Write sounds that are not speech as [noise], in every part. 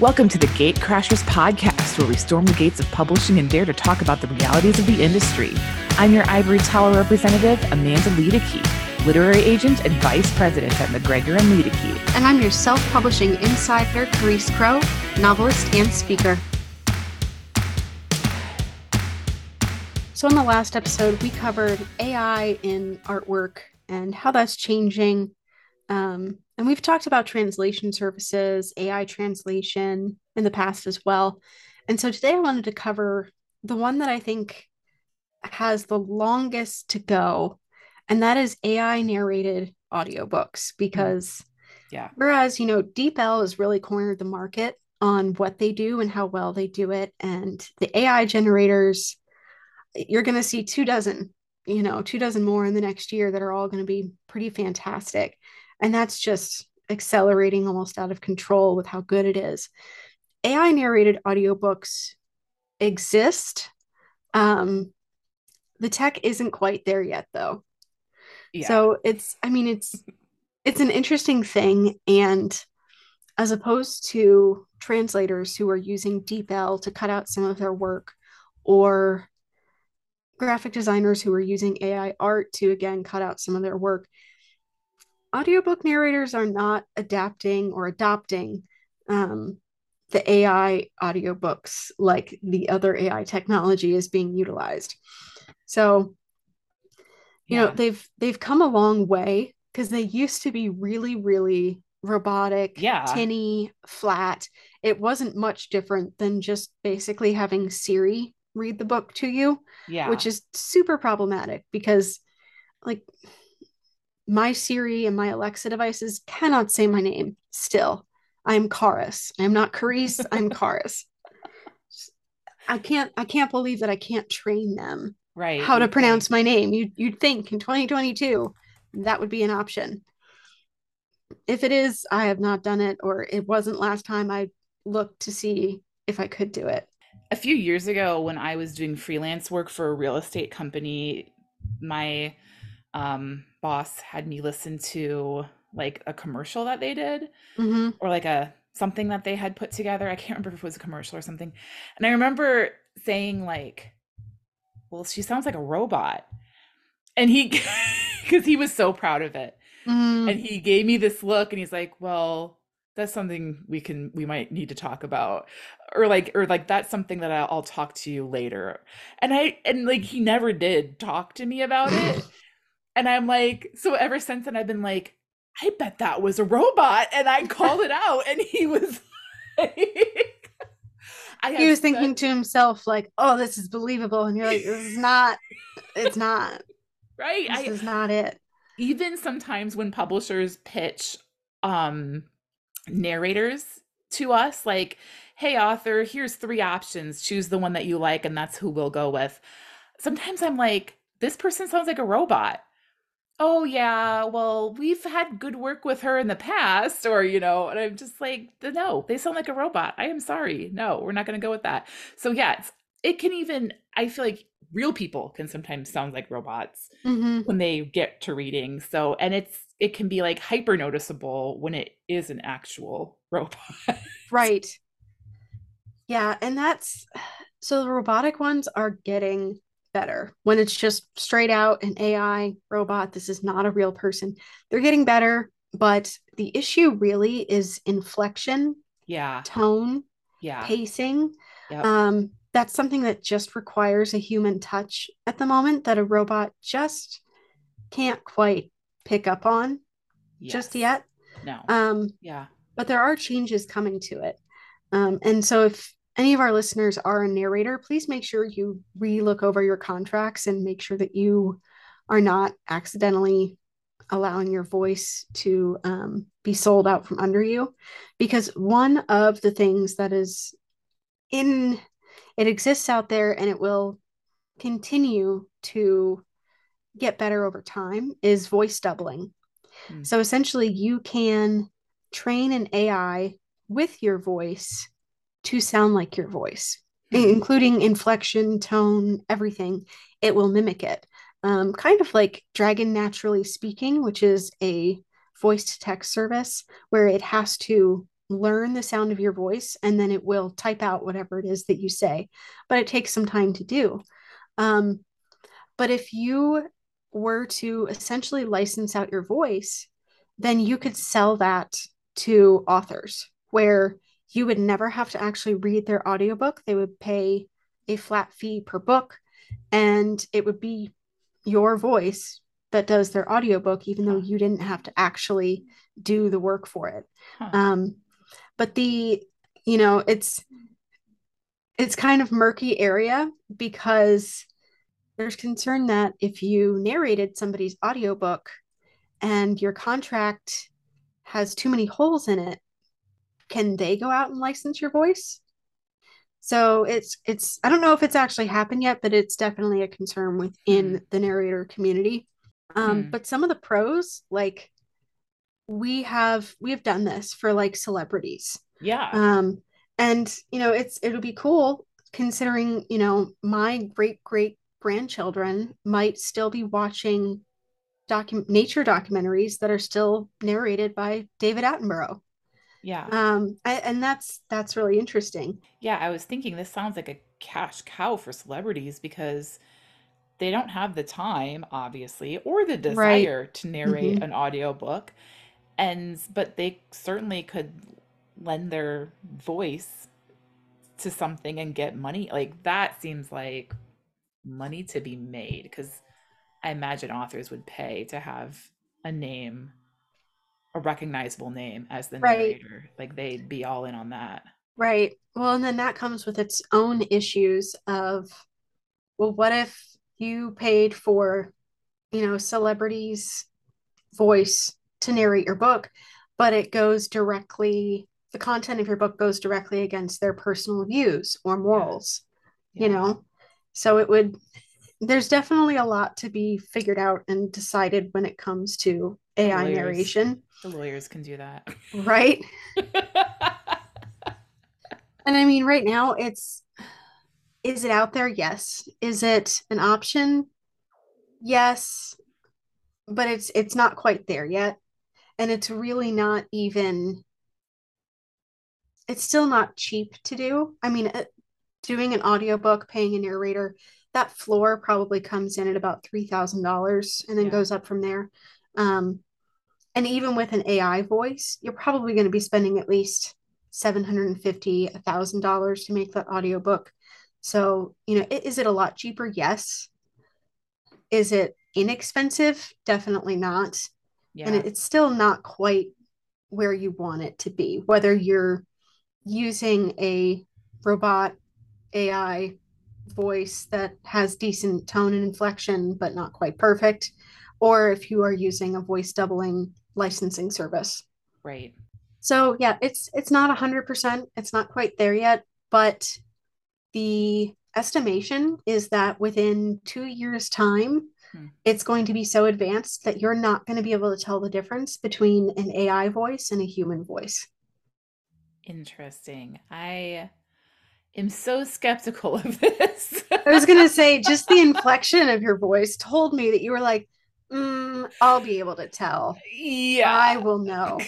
Welcome to the Gate Crashers podcast, where we storm the gates of publishing and dare to talk about the realities of the industry. I'm your Ivory Tower representative, Amanda Luedeke, literary agent and vice president at MacGregor and Luedeke. And I'm your self publishing insider, Charis Crowe, novelist and speaker. So, in the last episode, we covered AI in artwork and how that's changing. Um, and we've talked about translation services, AI translation in the past as well. And so today I wanted to cover the one that I think has the longest to go, and that is AI narrated audiobooks. Because yeah, whereas, you know, DeepL has really cornered the market on what they do and how well they do it. And the AI generators, you're going to see two dozen, you know, two dozen more in the next year that are all going to be pretty fantastic. And that's just accelerating almost out of control with how good it is. AI narrated audiobooks exist. Um, the tech isn't quite there yet though. Yeah. So it's I mean it's it's an interesting thing and as opposed to translators who are using DeepL to cut out some of their work or graphic designers who are using AI art to again cut out some of their work audiobook narrators are not adapting or adopting um, the AI audiobooks like the other AI technology is being utilized. So, you yeah. know, they've they've come a long way because they used to be really, really robotic, yeah. tinny, flat. It wasn't much different than just basically having Siri read the book to you, yeah. which is super problematic because like my Siri and my Alexa devices cannot say my name still. I'm Karis. I'm not Carice. I'm [laughs] Karis. I can't I can't believe that I can't train them right how to pronounce my name. You you'd think in 2022 that would be an option. If it is, I have not done it or it wasn't last time I looked to see if I could do it. A few years ago when I was doing freelance work for a real estate company, my um boss had me listen to like a commercial that they did mm-hmm. or like a something that they had put together. I can't [laughs] remember if it was a commercial or something. And I remember saying like, "Well, she sounds like a robot." And he [laughs] cuz he was so proud of it. Mm-hmm. And he gave me this look and he's like, "Well, that's something we can we might need to talk about or like or like that's something that I'll, I'll talk to you later." And I and like he never did talk to me about it. [laughs] And I'm like, so ever since then, I've been like, I bet that was a robot. And I called it [laughs] out, and he was like, [laughs] he was thinking to himself, like, oh, this is believable. And you're like, this is not, it's not. [laughs] Right. This I, is not it. Even sometimes when publishers pitch um narrators to us, like, hey, author, here's three options. Choose the one that you like, and that's who we'll go with. Sometimes I'm like, this person sounds like a robot oh yeah well we've had good work with her in the past or you know and i'm just like no they sound like a robot. I am sorry. No we're not going to go with that. So yeah it can even i feel like real people can sometimes sound like robots mm-hmm. when they get to reading so and it's it can be like hyper noticeable when it is an actual [laughs] robot. Right. Yeah and that's [sighs] so the robotic ones are getting better. When it's just straight out an AI robot, this is not a real person. They're getting better, but the issue really is inflection, yeah, tone, yeah, pacing. Yep. Um, that's something that just requires a human touch at the moment that a robot just can't quite pick up on yes. just yet. No. Um, yeah. But there are changes coming to it. Um, and so if any of our listeners are a narrator, please make sure you re-look over your contracts and make sure that you are not accidentally allowing your voice to um, be sold out from under you. Because one of the things that is in it exists out there and it will continue to get better over time is voice doubling. Mm. So essentially, you can train an AI with your voice to sound like your voice, mm-hmm. including inflection, tone, everything. It will mimic it. Um, kind of like Dragon Naturally Speaking, which is a voice to text service where it has to learn the sound of your voice and then it will type out whatever it is that you say. But it takes some time to do. Um, but if you were to essentially license out your voice, then you could sell that to authors where you would never have to actually read their audiobook. They would pay a flat fee per book and it would be your voice that does their audiobook even though you didn't have to actually do the work for it huh. um, but the you know it's it's kind of murky area because there's concern that if you narrated somebody's audiobook and your contract has too many holes in it can they go out and license your voice? So it's it's i don't know if it's actually happened yet but it's definitely a concern within mm. the narrator community. Um mm. but some of the pros like we have we have done this for like celebrities. Yeah. Um and you know it's it'll be cool considering you know my great great grandchildren might still be watching docu- nature documentaries that are still narrated by David Attenborough yeah. Um, I, and that's that's really interesting. Yeah, I was thinking this sounds like a cash cow for celebrities because they don't have the time, obviously, or the desire right. to narrate mm-hmm. an audiobook. And but they certainly could lend their voice to something and get money. Like that seems like money to be made because I imagine authors would pay to have a name a recognizable name as the right. narrator. Like they'd be all in on that. Right. Well, and then that comes with its own issues of, well, what if you paid for, you know, celebrities' voice to narrate your book, but it goes directly, the content of your book goes directly against their personal views or morals, yeah. you know? So it would, there's definitely a lot to be figured out and decided when it comes to AI lawyers. narration. The lawyers can do that. Right. [laughs] and I mean, right now it's is it out there? Yes. Is it an option? Yes. But it's it's not quite there yet. And it's really not even it's still not cheap to do. I mean, uh, doing an audiobook, paying a narrator, that floor probably comes in at about $3,000 and then yeah. goes up from there. Um, and even with an AI voice, you're probably going to be spending at least $750, $1,000 to make that audiobook. So, you know, is it a lot cheaper? Yes. Is it inexpensive? Definitely not. Yeah. And it's still not quite where you want it to be, whether you're using a robot AI voice that has decent tone and inflection, but not quite perfect, or if you are using a voice doubling licensing service. Right. So yeah, it's it's not 100%, it's not quite there yet, but the estimation is that within 2 years time hmm. it's going to be so advanced that you're not going to be able to tell the difference between an AI voice and a human voice. Interesting. I am so skeptical of [laughs] this. I was going to say just the inflection of your voice told me that you were like Mm, I'll be able to tell. Yeah. I will know.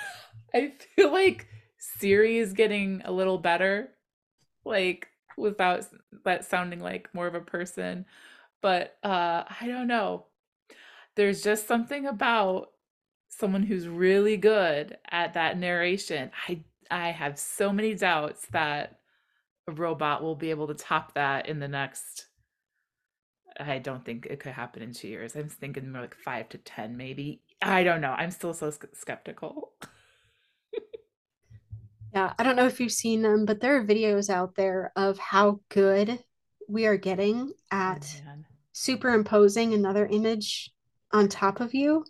[laughs] I feel like Siri is getting a little better, like without that sounding like more of a person. But uh I don't know. There's just something about someone who's really good at that narration. I I have so many doubts that a robot will be able to top that in the next I don't think it could happen in two years. I'm thinking more like five to 10, maybe. I don't know. I'm still so skeptical. [laughs] yeah, I don't know if you've seen them, but there are videos out there of how good we are getting oh, at oh, superimposing another image on top of you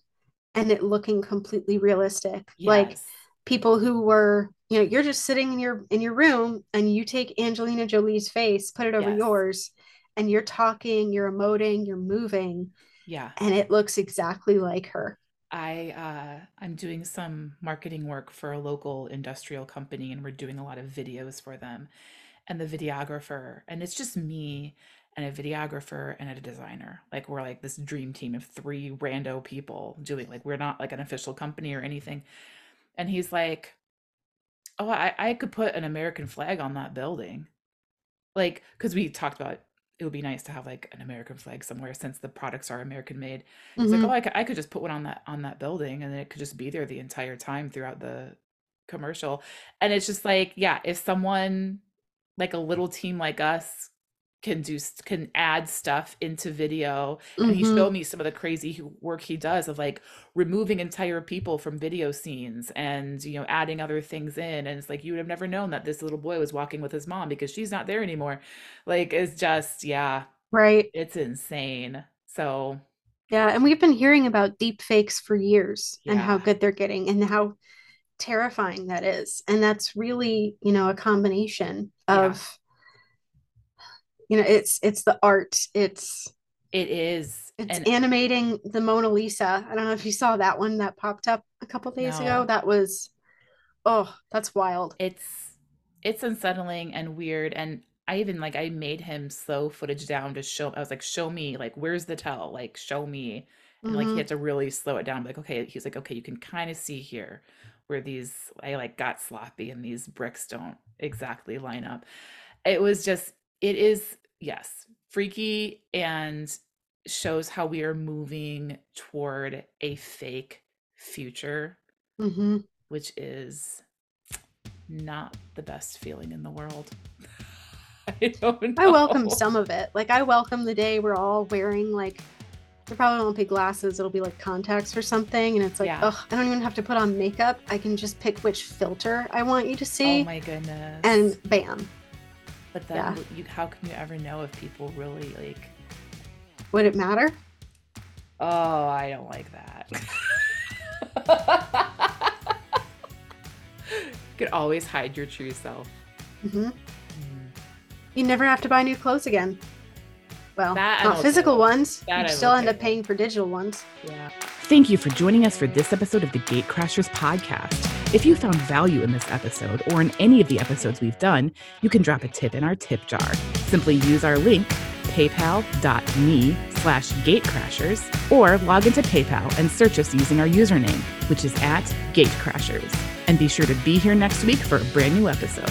and it looking completely realistic. Yes. Like people who were, you know, you're just sitting in your in your room and you take Angelina Jolie's face, put it over yes. yours and you're talking, you're emoting, you're moving. Yeah. And it looks exactly like her. I uh, I'm doing some marketing work for a local industrial company, and we're doing a lot of videos for them. And the videographer, and it's just me and a videographer and a designer. Like we're like this dream team of three rando people doing like we're not like an official company or anything. And he's like, oh, I, I could put an American flag on that building. Like, because we talked about it would be nice to have like an American flag somewhere since the products are American made. It's like, Mhm. oh, I could, I could just put one on that on that building and then it could just be there the entire time throughout the commercial. And it's just like, yeah, if someone like a little team like us can do can add stuff into video and he Mhm. showed me some of the crazy work he does of like removing entire people from video scenes and you know adding other things in and it's like you would have never known that this little boy was walking with his mom because she's not there anymore like it's just yeah Right. it's insane so Yeah, and we've been hearing about deep fakes for years and how good they're getting and how terrifying that is. And that's really, you know, a combination Yeah. You know, it's it's the art, it's it is it's and animating the Mona Lisa. I don't know if you saw that one that popped up a couple days ago. That was oh, that's wild. it's it's unsettling and weird and i even like i made him slow footage down to show i was like show me like where's the tell like show me and like he Mhm. had to really slow it down like okay he's like okay you can kind of see here where these i like got sloppy and these bricks don't exactly line up it was just it is yes freaky and shows how we are moving toward a fake future Mhm. which is not the best feeling in the world. [laughs] I don't I welcome some of it. Like I welcome the day we're all wearing like there probably won't be glasses, it'll be like contacts or something. And it's like, Yeah. oh, I don't even have to put on makeup. I can just pick which filter I want you to see. Oh see. my goodness. and bam. But then yeah. you, how can you ever know if people really like Would it matter? Oh, I don't like that. you [laughs] could always hide your true self. hmm Mm. You never have to buy new clothes again. Well, That not physical with. ones. That you still end okay up paying for digital ones. Yeah. Thank you for joining us for this episode of the Gatecrashers podcast. If you found value in this episode or in any of the episodes we've done, you can drop a tip in our tip jar. Simply use our link, paypal.me slash gatecrashers, or log into PayPal and search us using our username, which is at gatecrashers. And be sure to be here next week for a brand new episode.